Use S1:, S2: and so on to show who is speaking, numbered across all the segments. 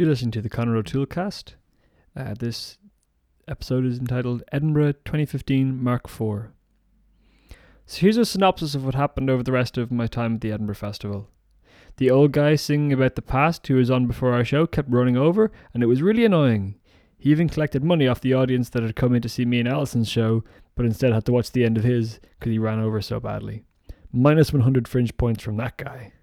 S1: You're listening to the Conor O'Toole cast. Uh, this episode is entitled Edinburgh 2015 Mark IV. So here's a synopsis of what happened over the rest of my time at the Edinburgh Festival. The old guy singing about the past who was on before our show kept running over, and it was really annoying. He even collected money off the audience that had come in to see me and Alison's show, but instead had to watch the end of his because he ran over so badly. Minus 100 fringe points from that guy.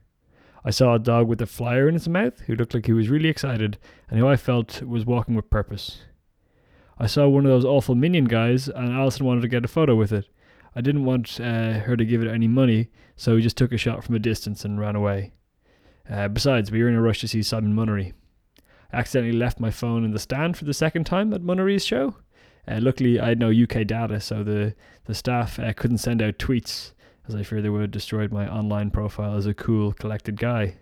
S1: I saw a dog with a flyer in its mouth who looked like he was really excited and who I felt was walking with purpose. I saw one of those awful minion guys, and Alison wanted to get a photo with it. I didn't want uh, her to give it any money, so we just took a shot from a distance and ran away. Uh, besides, we were in a rush to see Simon Munnery. I accidentally left my phone in the stand for the second time at Munnery's show. Uh, luckily, I had no UK data, so the, the staff uh, couldn't send out tweets as I fear they would have destroyed my online profile as a cool, collected guy.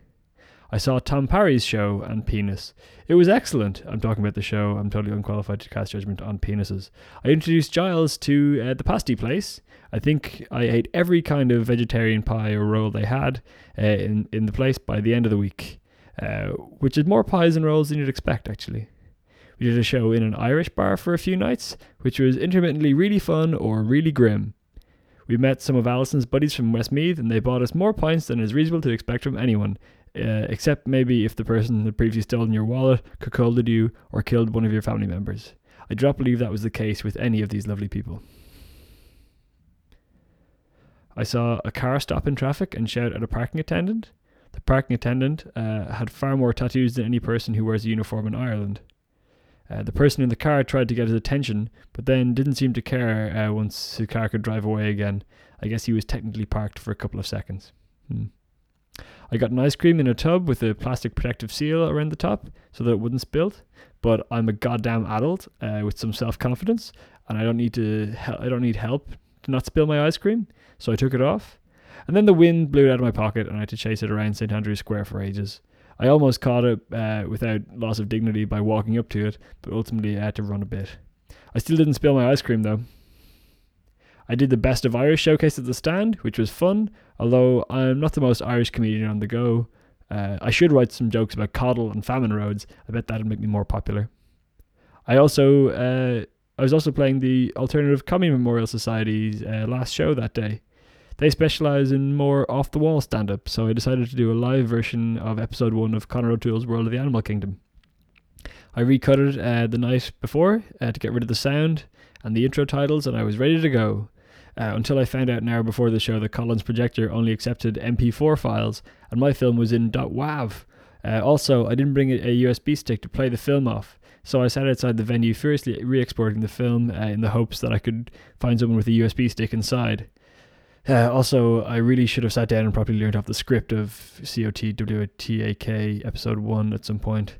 S1: I saw Tom Parry's show and Penis. It was excellent. I'm talking about the show. I'm totally unqualified to cast judgment on penises. I introduced Giles to uh, the pasty place. I think I ate every kind of vegetarian pie or roll they had uh, in in the place by the end of the week, uh, which is more pies and rolls than you'd expect, actually. We did a show in an Irish bar for a few nights, which was intermittently really fun or really grim. We met some of Alison's buddies from Westmeath, and they bought us more pints than is reasonable to expect from anyone, uh, except maybe if the person had previously stolen your wallet, cuckolded you, or killed one of your family members. I do not believe that was the case with any of these lovely people. I saw a car stop in traffic and shout at a parking attendant. The parking attendant uh, had far more tattoos than any person who wears a uniform in Ireland. Uh, the person in the car tried to get his attention, but then didn't seem to care uh, once the car could drive away again. I guess he was technically parked for a couple of seconds. Hmm. I got an ice cream in a tub with a plastic protective seal around the top so that it wouldn't spill. But I'm a goddamn adult uh, with some self confidence, and I don't need to. I don't need help to not spill my ice cream. So I took it off, and then the wind blew it out of my pocket, and I had to chase it around St Andrew's Square for ages. I almost caught it uh, without loss of dignity by walking up to it, but ultimately I had to run a bit. I still didn't spill my ice cream though. I did the Best of Irish showcase at the stand, which was fun, although I'm not the most Irish comedian on the go. Uh, I should write some jokes about coddle and famine roads. I bet that'd make me more popular. I also uh, I was also playing the Alternative Comedy Memorial Society's uh, last show that day. They specialize in more off the wall stand up, so I decided to do a live version of episode one of Conor O'Toole's World of the Animal Kingdom. I recut it uh, the night before uh, to get rid of the sound and the intro titles, and I was ready to go. Uh, until I found out an hour before the show that Colin's projector only accepted MP4 files, and my film was in .wav. Uh, also, I didn't bring a, a, USB stick to play the film off, so I sat outside the venue furiously re-exporting the film uh, in the hopes that I could find someone with a USB stick inside. Uh, also, I really should have sat down and properly learned off the script of COTWTAK episode 1 at some point.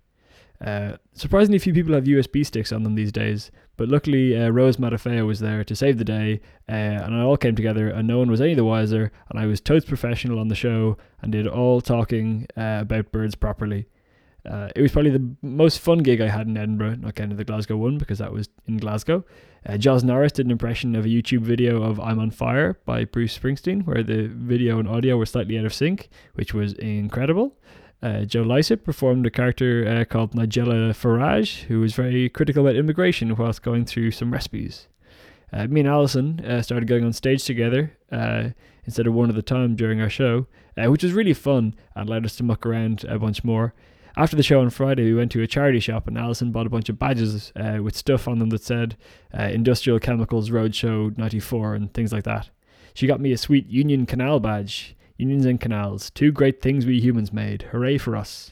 S1: Uh, surprisingly few people have USB sticks on them these days, but luckily uh, Rose Matafeo was there to save the day, uh, and it all came together, and no one was any the wiser, and I was totes professional on the show and did all talking uh, about birds properly. Uh, it was probably the most fun gig I had in Edinburgh, not counting the Glasgow one because that was in Glasgow. Uh, Giles Norris did an impression of a YouTube video of I'm on Fire by Bruce Springsteen, where the video and audio were slightly out of sync, which was incredible. Uh, Joe Lycett performed a character uh, called Nigella Farage, who was very critical about immigration whilst going through some recipes. Uh, me and Alison uh, started going on stage together uh, instead of one at a time during our show, uh, which was really fun and allowed us to muck around a bunch more. After the show on Friday, we went to a charity shop and Alison bought a bunch of badges uh, with stuff on them that said uh, Industrial Chemicals Roadshow 94 and things like that. She got me a sweet Union Canal badge. Unions and canals, two great things we humans made. Hooray for us.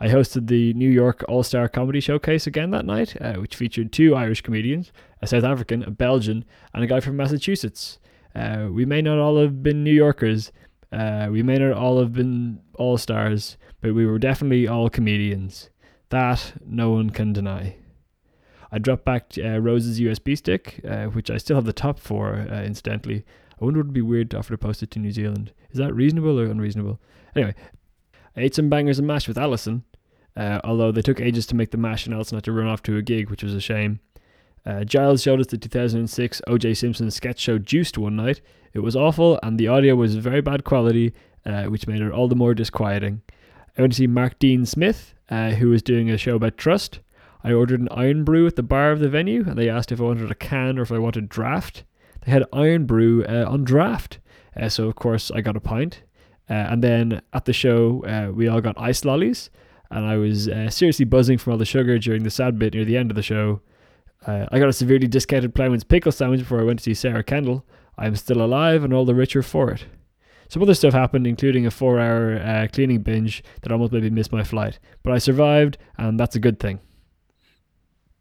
S1: I hosted the New York All Star Comedy Showcase again that night, uh, which featured two Irish comedians, a South African, a Belgian, and a guy from Massachusetts. Uh, we may not all have been New Yorkers, uh, we may not all have been All Stars, but we were definitely all comedians. That no one can deny. I dropped back uh, Rose's USB stick, uh, which I still have the top for, uh, incidentally. I wonder would be weird to offer to post it to New Zealand. Is that reasonable or unreasonable? Anyway, I ate some bangers and mash with Alison, uh, although they took ages to make the mash and Alison had to run off to a gig, which was a shame. Uh, Giles showed us the 2006 O.J. Simpson sketch show Juiced one night. It was awful, and the audio was very bad quality, uh, which made it all the more disquieting. I went to see Mark Dean Smith uh, who was doing a show about trust. I ordered an Irn-Bru at the bar of the venue, and they asked if I wanted a can or if I wanted draft. They had Irn-Bru uh, on draft, uh, so of course I got a pint. Uh, and then at the show, uh, we all got ice lollies, and I was uh, seriously buzzing from all the sugar during the sad bit near the end of the show. I got a severely discounted Ploughman's pickle sandwich before I went to see Sarah Kendall. I am still alive and all the richer for it. Some other stuff happened, including a four hour uh, cleaning binge that almost made me miss my flight. But I survived, and that's a good thing.